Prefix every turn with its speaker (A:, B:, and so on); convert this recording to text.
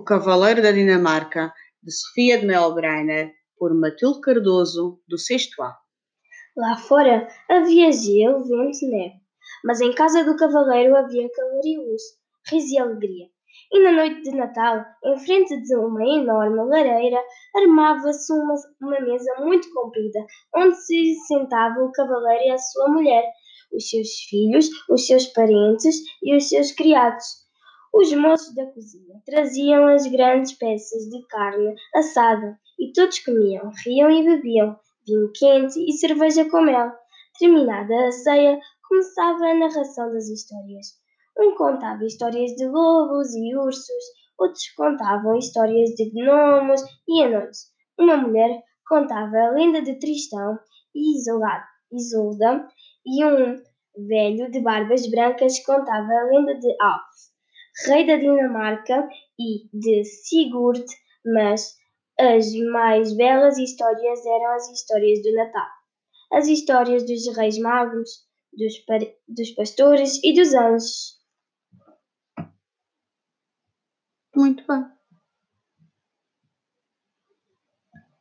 A: O Cavaleiro da Dinamarca, de Sofia de Melbreiner, por Matilde Cardoso, do sexto A.
B: Lá fora havia gelo, vento e neve, mas em casa do cavaleiro havia calor e luz, riso e alegria. E na noite de Natal, em frente de uma enorme lareira, armava-se uma, uma mesa muito comprida, onde se sentava o cavaleiro e a sua mulher, os seus filhos, os seus parentes e os seus criados. Os moços da cozinha traziam as grandes peças de carne assada e todos comiam, riam e bebiam vinho quente e cerveja com mel. Terminada a ceia, começava a narração das histórias. Um contava histórias de lobos e ursos, outros contavam histórias de gnomos e anões. Uma mulher contava a lenda de Tristão e Isolda e um velho de barbas brancas contava a lenda de Alf, rei da Dinamarca e de Sigurd, mas as mais belas histórias eram as histórias do Natal. As histórias dos reis magos, dos, dos pastores e dos anjos.
A: Muito bem.